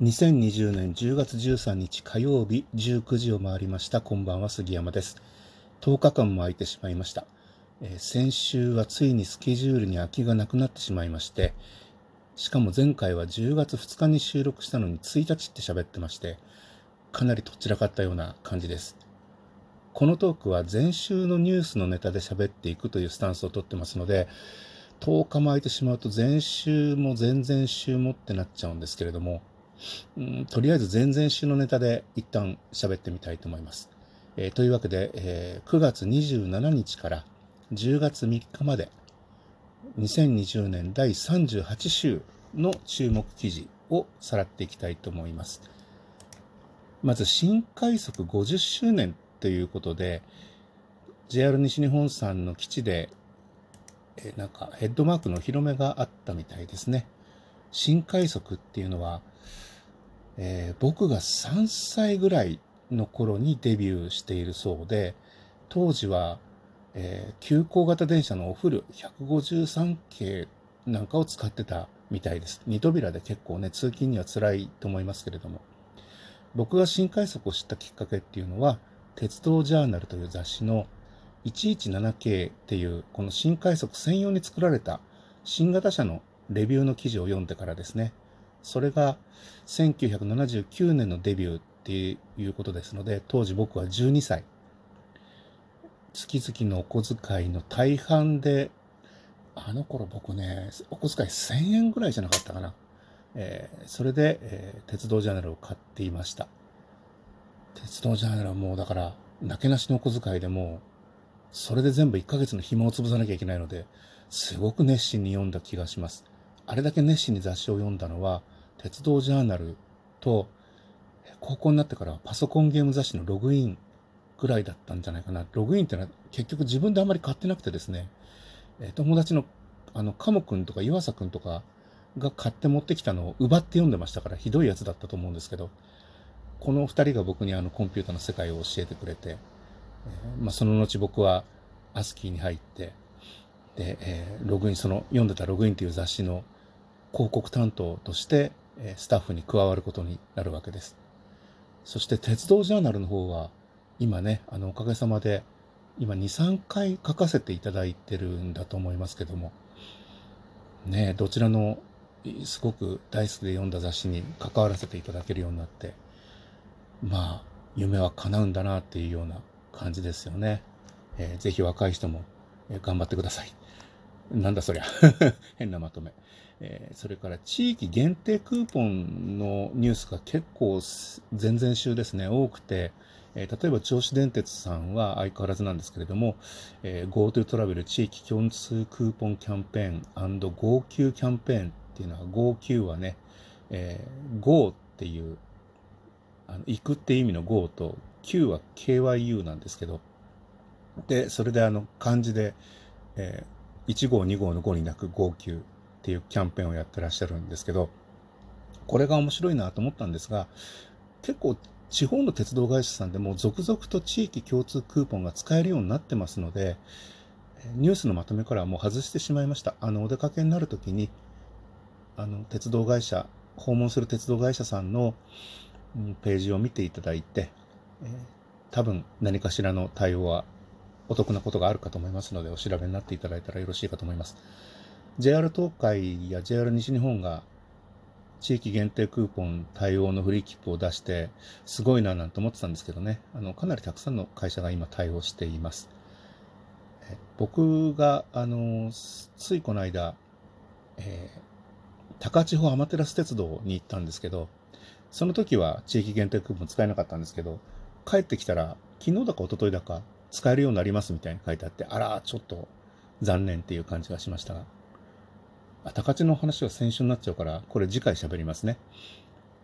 2020年10月13日火曜日19時を回りました。こんばんは、杉山です。10日間も空いてしまいました。えー先週はついにスケジュールに空きがなくなってしまいまして、しかも前回は10月2日に収録したのに1日って喋ってまして、かなりとっちらかったような感じです。このトークは前週のニュースのネタで喋っていくというスタンスをとってますので、10日も空いてしまうと前週も前々週もってなっちゃうんですけれども、うんとりあえず前々週のネタで一旦喋ってみたいと思います。えーというわけで、えー9月27日から10月3日まで2020年第38週の注目記事をさらっていきたいと思います。まず新快速50周年ということで JR 西日本さんの基地でえなんかヘッドマークのお披露目があったみたいですね。新快速っていうのはえー僕が3歳ぐらいの頃にデビューしているそうで、当時は、えー急行型電車のお古153系なんかを使ってたみたいです。二扉で結構ね、通勤には辛いと思いますけれども。僕が新快速を知ったきっかけっていうのは、鉄道ジャーナルという雑誌の117系っていう、この新快速専用に作られた新型車のレビューの記事を読んでからですね。それが1979年のデビューっていうことですので、当時僕は12歳。月々のお小遣いの大半で、あの頃僕ね、お小遣い1000円ぐらいじゃなかったかな。えーそれで、えー鉄道ジャーナルを買っていました。鉄道ジャーナルはもうだから、なけなしのお小遣いでも、それで全部1ヶ月の暇を潰さなきゃいけないので、すごく熱心に読んだ気がします。あれだけ熱心に雑誌を読んだのは、鉄道ジャーナルと、高校になってからパソコンゲーム雑誌のログインぐらいだったんじゃないかな。ログインってのは結局自分であんまり買ってなくてですね、え友達の、あの、カモくんとか岩佐くんとかが買って持ってきたのを奪って読んでましたから、ひどいやつだったと思うんですけど、この二人が僕にあのコンピューターの世界を教えてくれて、まあ、その後僕はアスキーに入って、で、えーログイン、その読んでたログインという雑誌の広告担当として、スタッフに加わることになるわけです。そして鉄道ジャーナルの方は、今ね、あの、おかげさまで、今2、3回書かせていただいてるんだと思いますけども、ね、どちらのすごく大好きで読んだ雑誌に関わらせていただけるようになって、まあ、夢は叶うんだなっていうような感じですよね。えーぜひ若い人も、頑張ってください。なんだそりゃ。変なまとめ。えそれから地域限定クーポンのニュースが結構前々週ですね、多くて、え例えば銚子電鉄さんは相変わらずなんですけれども、え GoTo トラベル地域共通クーポンキャンペーン &GoQ キャンペーンっていうのは GoQ はね、えー Go っていうあの行くって意味の Go と Q は KYU なんですけど、で、それであの漢字で、え1号2号の5になく GoQ っていうキャンペーンをやってらっしゃるんですけど、これが面白いなと思ったんですが、結構地方の鉄道会社さんでも続々と地域共通クーポンが使えるようになってますので、ニュースのまとめからはもう外してしまいました。あの、お出かけになるときに、あの、鉄道会社、訪問する鉄道会社さんの、ページを見ていただいて、えー多分何かしらの対応はお得なことがあるかと思いますので、お調べになっていただいたらよろしいかと思います。JR 東海や JR 西日本が地域限定クーポン対応のフリー切符を出して、すごいななんて思ってたんですけどね、あの、かなりたくさんの会社が今対応しています。僕が、あの、ついこの間、えー高千穂アマテラス鉄道に行ったんですけど、その時は地域限定クーポン使えなかったんですけど、帰ってきたら、昨日だか一昨日だか使えるようになりますみたいに書いてあって、あら、ちょっと残念っていう感じがしましたが。あ高知の話は先週になっちゃうから、これ次回喋りますね。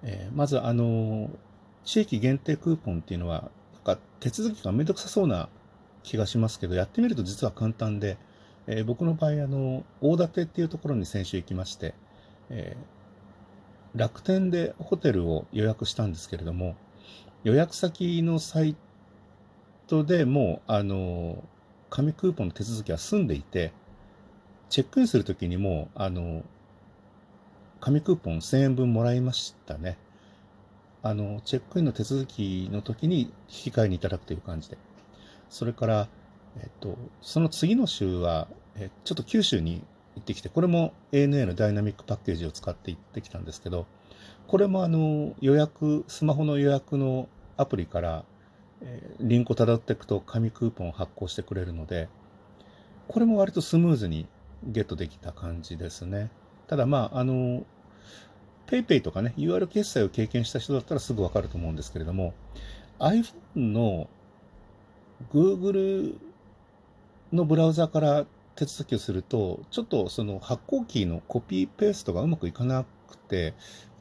えーまず、あのー地域限定クーポンっていうのは、なんか手続きがめんどくさそうな気がしますけど、やってみると実は簡単で、えー僕の場合、あの、大館っていうところに先週行きまして、えー楽天でホテルを予約したんですけれども、予約先のサイトでもう、あの、紙クーポンの手続きは済んでいて、チェックインするときにも、あの、紙クーポン1000円分もらいましたね。あの、チェックインの手続きの時に引き換えにいただくという感じで。それから、えっと、その次の週は、えちょっと九州に行ってきて、これも ANA のダイナミックパッケージを使って行ってきたんですけど、これもあの、予約、スマホの予約のアプリから、えリンクを辿っていくと紙クーポンを発行してくれるので、これも割とスムーズにゲットできた感じですね。ただまあ、あの、PayPay とかね、UR 決済を経験した人だったらすぐわかると思うんですけれども、iPhone の Google のブラウザから手続きをすると、ちょっとその発行キーのコピーペーストがうまくいかなくて、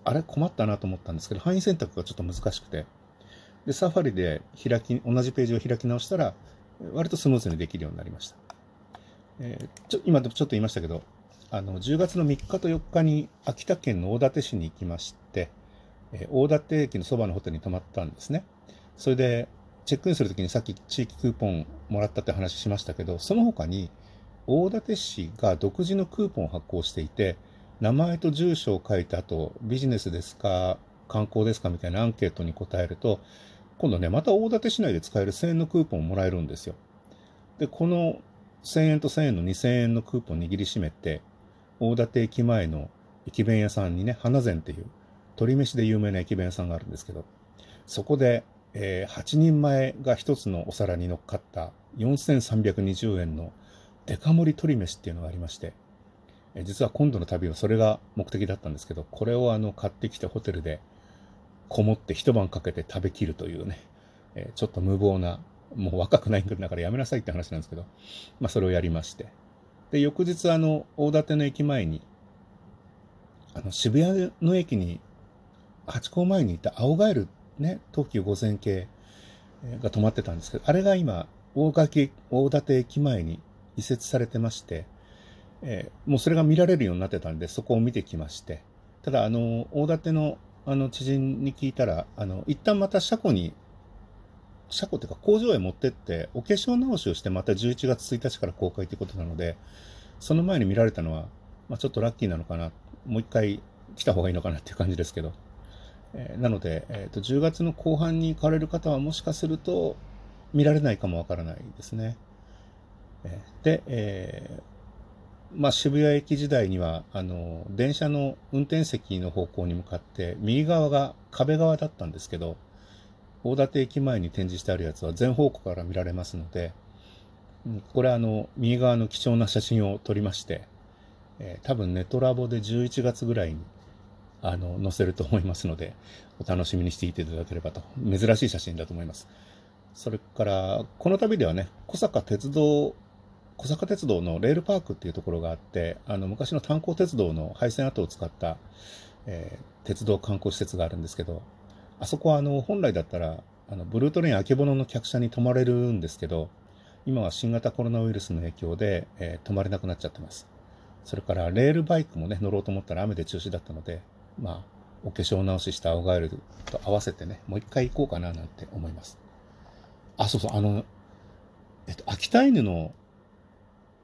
あれ困ったなと思ったんですけど、範囲選択がちょっと難しくて、で、サファリで開き、同じページを開き直したら、割とスムーズにできるようになりました。えー、ちょ今でもちょっと言いましたけど、あの、10月の3日と4日に秋田県の大館市に行きまして、えー、大館駅のそばのホテルに泊まったんですね。それで、チェックインするときにさっき地域クーポンもらったって話しましたけど、その他に、大館市が独自のクーポンを発行していて、名前と住所を書いた後、ビジネスですか、観光ですかみたいなアンケートに答えると、今度ね、また大館市内で使える1000円のクーポンをもらえるんですよ。で、この1000円と1000円の2000円のクーポン握りしめて、大館駅前の駅弁屋さんにね、花膳っていう鶏飯で有名な駅弁屋さんがあるんですけど、そこで、えー、8人前が1つのお皿に乗っかった4320円のデカ盛り鶏飯っていうのがありまして、えー、実は今度の旅はそれが目的だったんですけど、これをあの買ってきてホテルでこもって一晩かけて食べきるというね、えー、ちょっと無謀な、もう若くないんだからやめなさいって話なんですけど、まあそれをやりまして、で、翌日、あの、大館の駅前に、あの、渋谷の駅に、八甲前にいた青ガエル、ね、東急午前系が止まってたんですけど、あれが今、大垣、大館駅前に移設されてまして、えー、もうそれが見られるようになってたんで、そこを見てきまして、ただ、あの、大館の、あの、知人に聞いたら、あの、一旦また車庫に車庫っていうか工場へ持ってって、お化粧直しをしてまた11月1日から公開ということなので、その前に見られたのは、まあ、ちょっとラッキーなのかな、もう一回来た方がいいのかなっていう感じですけど。えー、なので、えーと、10月の後半に行かれる方はもしかすると見られないかもわからないですね。えー、で、えー、まあ、渋谷駅時代には、あの、電車の運転席の方向に向かって、右側が壁側だったんですけど、大館駅前に展示してあるやつは全方向から見られますので、これあの、右側の貴重な写真を撮りまして、えー、多分ネトラボで11月ぐらいに、あの、載せると思いますので、お楽しみにしていていただければと。珍しい写真だと思います。それから、この旅ではね、小坂鉄道、小坂鉄道のレールパークっていうところがあって、あの、昔の炭鉱鉄道の配線跡を使った、えー、鉄道観光施設があるんですけど、あそこはあの、本来だったら、あの、ブルートレインあけぼのの客車に泊まれるんですけど、今は新型コロナウイルスの影響で、えー、泊まれなくなっちゃってます。それからレールバイクもね、乗ろうと思ったら雨で中止だったので、まあ、お化粧直しした青ガエルと合わせてね、もう一回行こうかななんて思います。あ、そうそう、あの、えっと、秋田犬の、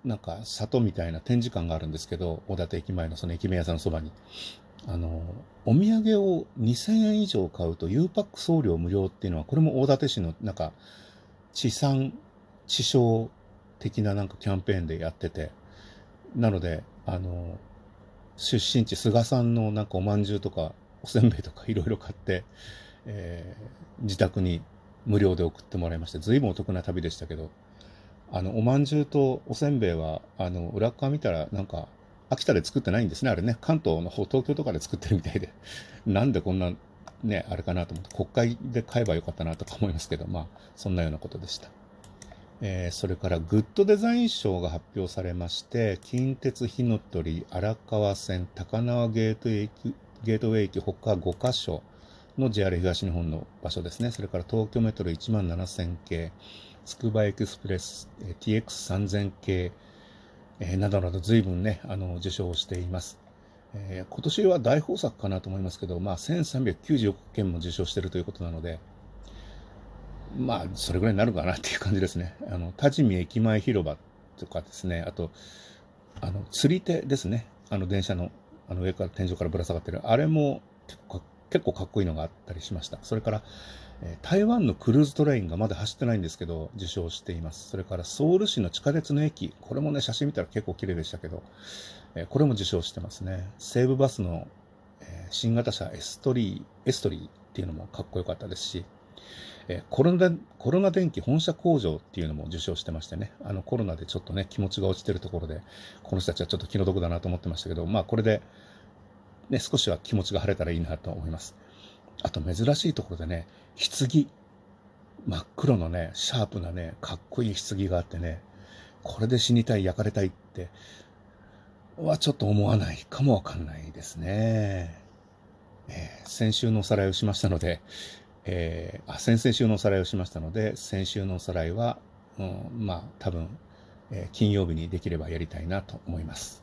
なんか、里みたいな展示館があるんですけど、大館駅前のその駅弁屋さんのそばに。あの、お土産を2000円以上買うと U パック送料無料っていうのは、これも大館市のなんか、地産地消的ななんかキャンペーンでやってて、なので、あの、出身地、菅さんのなんかおまんじゅうとか、おせんべいとかいろいろ買って、えー、自宅に無料で送ってもらいまして、随分お得な旅でしたけど、あの、おまんじゅうとおせんべいは、あの、裏側見たらなんか、秋田で作ってないんですね、あれね。関東の方、東京とかで作ってるみたいで。なんでこんな、ね、あれかなと思って、国会で買えばよかったなとか思いますけど、まあ、そんなようなことでした。えー、それからグッドデザイン賞が発表されまして、近鉄火の鳥、荒川線、高輪ゲートウェイゲートウェイ駅他5カ所の JR 東日本の場所ですね。それから東京メトロ1万7000系、つくばエクスプレス、えー、TX3000 系、えー、などなど随分ね、あの、受賞しています。えー、今年は大豊作かなと思いますけど、まあ、1390億件も受賞しているということなので、まあ、それぐらいになるかなっていう感じですね。あの、多治見駅前広場とかですね、あと、あの、釣り手ですね。あの、電車の、あの、上から、天井からぶら下がってる。あれも結構、かっこいいのがあったりしました。それから、台湾のクルーズトレインがまだ走ってないんですけど、受賞しています。それからソウル市の地下鉄の駅、これもね、写真見たら結構綺麗でしたけど、これも受賞してますね。西武バスの、新型車エストリー、エストリーっていうのもかっこよかったですし、コロナ、コロナ電気本社工場っていうのも受賞してましてね、あのコロナでちょっとね、気持ちが落ちてるところで、この人たちはちょっと気の毒だなと思ってましたけど、まあこれで、ね、少しは気持ちが晴れたらいいなと思います。あと珍しいところでね、棺。真っ黒のね、シャープなね、かっこいい棺があってね、これで死にたい、焼かれたいって、はちょっと思わないかもわかんないですね。えー、先週のおさらいをしましたので、えー、あ、先々週のおさらいをしましたので、先週のおさらいは、うん、まあ多分、えー、金曜日にできればやりたいなと思います。